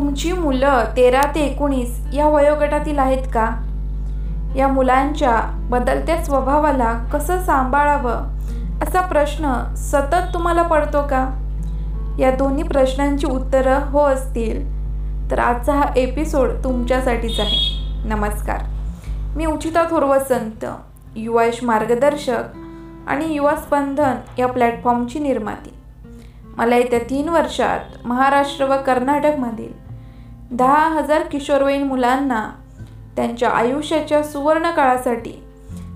तुमची मुलं तेरा ते एकोणीस या वयोगटातील आहेत का? या मुलांच्या बदलत्या स्वभावाला कसं सांभाळावं असा प्रश्न सतत तुम्हाला पडतो का? या दोन्ही प्रश्नांची उत्तरं हो असतील. तर आजचा हा एपिसोड तुमच्यासाठीच आहे. नमस्कार. मी उचिता थोरवसंत युवायश मार्गदर्शक आणि युवा स्पंदन या प्लॅटफॉर्मची निर्माती. मला येत्या तीन वर्षात महाराष्ट्र व कर्नाटकमधील दहा हजार किशोरवयीन मुलांना त्यांच्या आयुष्याच्या सुवर्ण काळासाठी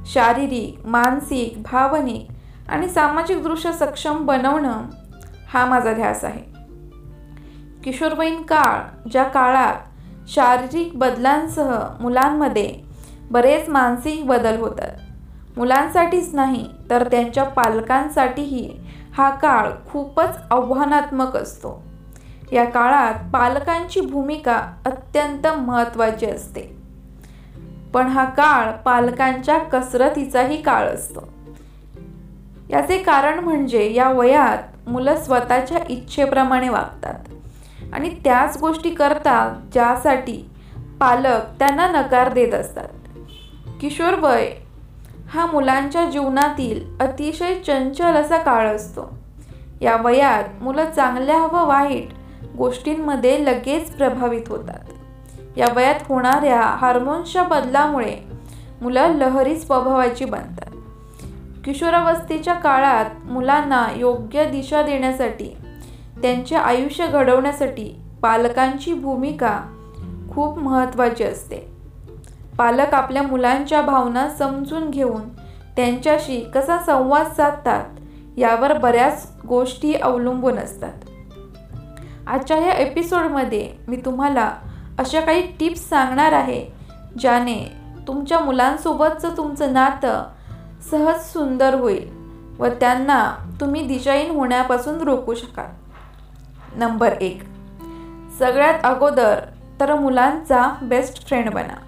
शारीरिक मानसिक भावनिक आणि सामाजिकदृष्ट्या सक्षम बनवणं हा माझा ध्यास आहे. किशोरवयीन काळ ज्या काळात शारीरिक बदलांसह मुलांमध्ये बरेच मानसिक बदल होतात. मुलांसाठीच नाही तर त्यांच्या पालकांसाठीही हा काळ खूपच आव्हानात्मक असतो. या काळात पालकांची भूमिका अत्यंत महत्त्वाची असते. पण हा काळ पालकांच्या कसरतीचाही काळ असतो. याचे कारण म्हणजे या वयात मुलं स्वतःच्या इच्छेप्रमाणे वागतात. आणि त्याच गोष्टी करतात ज्यासाठी पालक त्यांना नकार देत असतात. किशोर वय हा मुलांच्या जीवनातील अतिशय चंचल असा काळ असतो. या वयात मुलं चांगल्या व वाईट गोष्टींमध्ये लगेच प्रभावित होतात. या वयात होणाऱ्या हार्मोन्सच्या बदलामुळे मुलं लहरी स्वभावाची बनतात. किशोरावस्थेच्या काळात मुलांना योग्य दिशा देण्यासाठी त्यांचे आयुष्य घडवण्यासाठी पालकांची भूमिका खूप महत्त्वाची असते. पालक आपल्या मुलांच्या भावना समजून घेऊन त्यांच्याशी कसा संवाद साधतात यावर बऱ्याच गोष्टी अवलंबून असतात. आजच्या या एपिसोडमध्ये मी तुम्हाला अशा काही टिप्स सांगणार आहे ज्याने तुमच्या मुलांसोबतचं तुमचं नातं सहज सुंदर होईल व त्यांना तुम्ही दिशाहीन होण्यापासून रोखू शकाल. नंबर एक. सगळ्यात अगोदर तर मुलांचा बेस्ट फ्रेंड बना.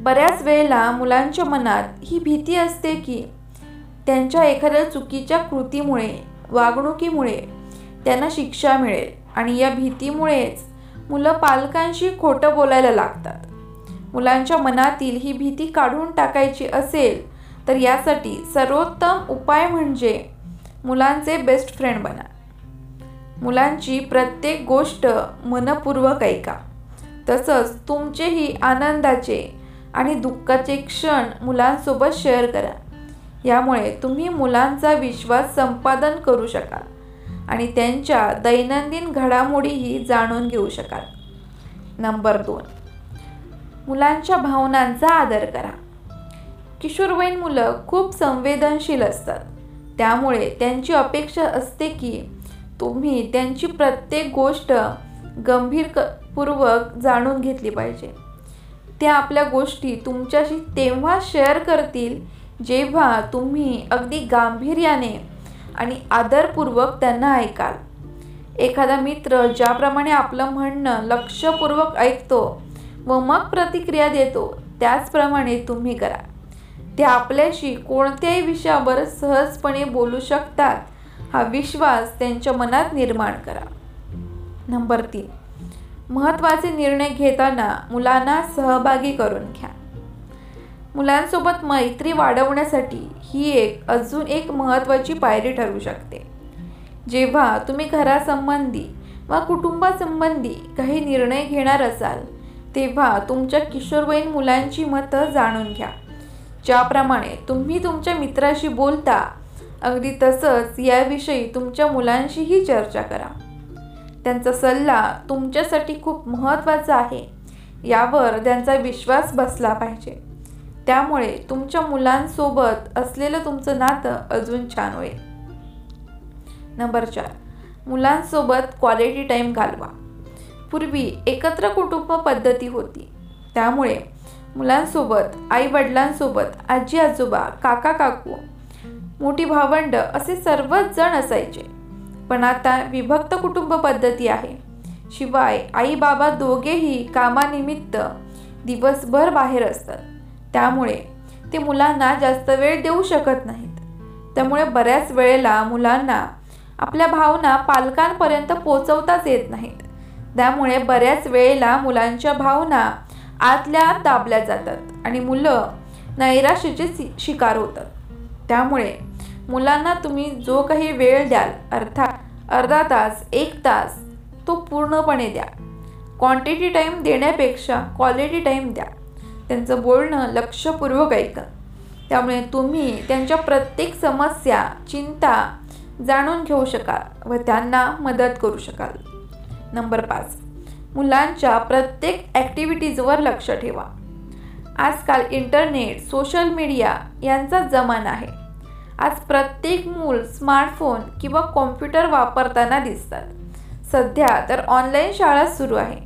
बऱ्याच वेळेला मुलांच्या मनात ही भीती असते की त्यांच्या एखाद्या चुकीच्या कृतीमुळे वागणुकीमुळे त्यांना शिक्षा मिळेल. आणि या भीतीमुळेच मुलं पालकांशी खोटं बोलायला लागतात. मुलांच्या मनातील ही भीती काढून टाकायची असेल तर यासाठी सर्वोत्तम उपाय म्हणजे मुलांचे बेस्ट फ्रेंड बना. मुलांची प्रत्येक गोष्ट मनपूर्वक ऐका. तसंच तुमचेही आनंदाचे आणि दुःखाचे क्षण मुलांसोबत शेअर करा. यामुळे तुम्ही मुलांचा विश्वास संपादन करू शकाल. आणि त्यांच्या दैनंदिन घडामोडीही जाणून घेऊ शकाल. नंबर दोन. मुलांच्या भावनांचा आदर करा. किशोरवयीन मुलं खूप संवेदनशील असतात. त्यामुळे त्यांची अपेक्षा असते की तुम्ही त्यांची प्रत्येक गोष्ट गंभीर क पूर्वक जाणून घेतली पाहिजे. त्या आपल्या गोष्टी तुमच्याशी तेव्हा शेअर करतील जेव्हा तुम्ही अगदी गांभीर्याने आणि आदरपूर्वक त्यांना ऐकाल. एखादा मित्र ज्याप्रमाणे आपलं म्हणणं लक्षपूर्वक ऐकतो व मग प्रतिक्रिया देतो त्याचप्रमाणे तुम्ही करा. ते आपल्याशी कोणत्याही विषयावर सहजपणे बोलू शकतात. हा विश्वास त्यांच्या मनात निर्माण करा. नंबर तीन. महत्त्वाचे निर्णय घेताना मुलांना सहभागी करून घ्या. मुलांसोबत मैत्री वाढवण्यासाठी ही एक अजून एक महत्त्वाची पायरी ठरू शकते. जेव्हा तुम्ही घरासंबंधी वा कुटुंबासंबंधी काही निर्णय घेणार असाल तेव्हा तुमच्या किशोरवयीन मुलांची मतं जाणून घ्या. ज्याप्रमाणे तुम्ही तुमच्या मित्राशी बोलता अगदी तसंच याविषयी तुमच्या मुलांशीही चर्चा करा. त्यांचा सल्ला तुमच्यासाठी खूप महत्त्वाचा आहे. यावर त्यांचा विश्वास बसला पाहिजे. त्यामुळे तुमच्या मुलांसोबत असलेलं तुमचं नातं अजून छान होईल. नंबर चार मुलांसोबत क्वालिटी टाईम घालवा. पूर्वी एकत्र कुटुंब पद्धती होती. त्यामुळे मुलांसोबत आई वडिलांसोबत आजी आजोबा काका काकू मोठी भावंड असे सर्वच जण असायचे. पण आता विभक्त कुटुंब पद्धती आहे. शिवाय आई बाबा दोघेही कामानिमित्त दिवसभर बाहेर असतात. त्यामुळे ते मुलांना जास्त वेळ देऊ शकत नाहीत. त्यामुळे बऱ्याच वेळेला मुलांना आपल्या भावना पालकांपर्यंत पोचवताच येत नाहीत. त्यामुळे बऱ्याच वेळेला मुलांच्या भावना आतल्या आत दाबल्या जातात आणि मुलं नैराश्याचे शिकार होतात. त्यामुळे मुलांना तुम्ही जो काही वेळ द्याल अर्थात अर्धा तास एक तास तो पूर्णपणे द्या. क्वांटिटी टाईम देण्यापेक्षा क्वालिटी टाईम द्या. त्यांचं बोलणं लक्षपूर्वक ऐका. त्यामुळे तुम्ही त्यांच्या प्रत्येक समस्या चिंता जाणून घेऊ शकाल व त्यांना मदत करू शकाल. नंबर पाच. मुलांच्या प्रत्येक ॲक्टिव्हिटीजवर लक्ष ठेवा. आजकाल इंटरनेट सोशल मीडिया यांचा जमाना आहे. आज प्रत्येक मूल स्मार्टफोन किंवा कॉम्प्युटर वापरताना दिसतात. सध्या तर ऑनलाईन शाळा सुरू आहे.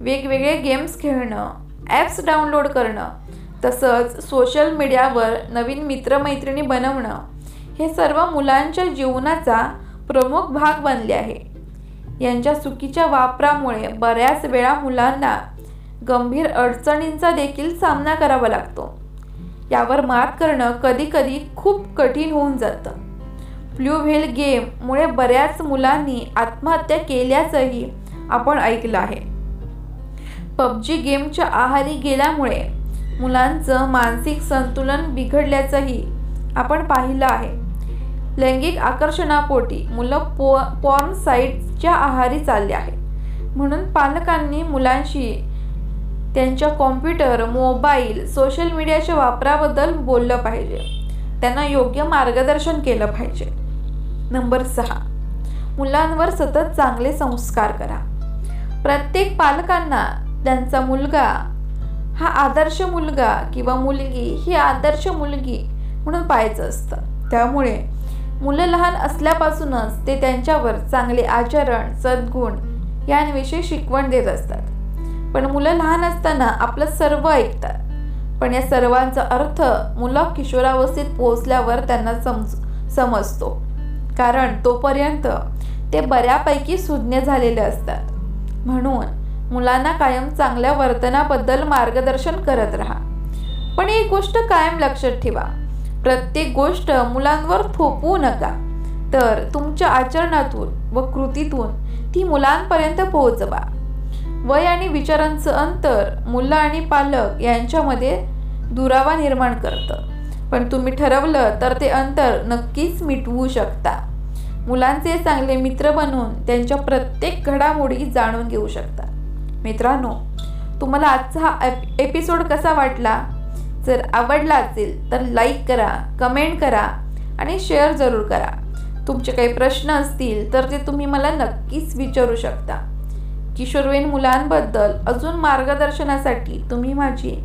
वेगवेगळे गेम्स खेळणं ॲप्स डाउनलोड करणं तसंच सोशल मीडियावर नवीन मित्रमैत्रिणी बनवणं हे सर्व मुलांच्या जीवनाचा प्रमुख भाग बनले आहे. यांच्या चुकीच्या वापरामुळे बऱ्याच वेळा मुलांना गंभीर अडचणींचा देखील सामना करावा लागतो. यावर मात करणं कधीकधी खूप कठीण होऊन जातं. फ्ल्यूव्हेल गेममुळे बऱ्याच मुलांनी आत्महत्या केल्याचंही आपण ऐकलं आहे. पबजी गेमच्या आहारी गेल्यामुळे मुलांचं मानसिक संतुलन बिघडल्याचंही आपण पाहिलं आहे. लैंगिक आकर्षणापोटी मुलं पो पॉर्न साईटच्या आहारी चालले आहे म्हणून पालकांनी मुलांशी त्यांच्या कॉम्प्युटर मोबाईल सोशल मीडियाच्या वापराबद्दल बोललं पाहिजे. त्यांना योग्य मार्गदर्शन केलं पाहिजे. नंबर सहा. मुलांवर सतत चांगले संस्कार करा. प्रत्येक पालकांना त्यांचा मुलगा हा आदर्श मुलगा किंवा मुलगी ही आदर्श मुलगी म्हणून पाहायचं असतं. त्यामुळे मुलं लहान असल्यापासूनच ते त्यांच्यावर चांगले आचरण सद्गुण यांविषयी शिकवण देत असतात. पण मुलं लहान असताना आपलं सर्व ऐकतात. पण या सर्वांचा अर्थ मुलं किशोरावस्थेत पोहोचल्यावर त्यांना समज समजतो. कारण तोपर्यंत ते बऱ्यापैकी सुज्ञ झालेले असतात. म्हणून मुलांना कायम चांगल्या वर्तनाबद्दल मार्गदर्शन करत राहा. पण एक गोष्ट कायम लक्षात ठेवा. प्रत्येक गोष्ट मुलांवर थोपवू नका. तर तुमच्या आचरणातून व कृतीतून ती मुलांपर्यंत पोहोचवा. वय आणि विचारांचं अंतर मुलं आणि पालक यांच्यामध्ये दुरावा निर्माण करतं. पण तुम्ही ठरवलं तर ते अंतर नक्कीच मिटवू शकता. मुलांचे चांगले मित्र बनून त्यांच्या प्रत्येक घडामोडी जाणून घेऊ शकता. मित्रांनो तुम्हाला आजचा हा एपिसोड कसा वाटला? जर आवडला असेल तर लाईक करा कमेंट करा आणि शेअर जरूर करा. तुमचे काही प्रश्न असतील तर ते तुम्ही मला नक्कीच विचारू शकता. किशोरवयीन मुलांबद्दल अजून मार्गदर्शनासाठी तुम्ही माझी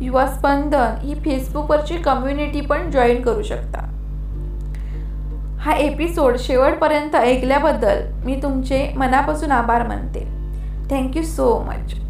युवा स्पंदन ही फेसबुकवरची कम्युनिटी पण जॉईन करू शकता. हा एपिसोड शेवटपर्यंत ऐकल्याबद्दल मी तुमचे मनापासून आभार मानते. Thank you so much.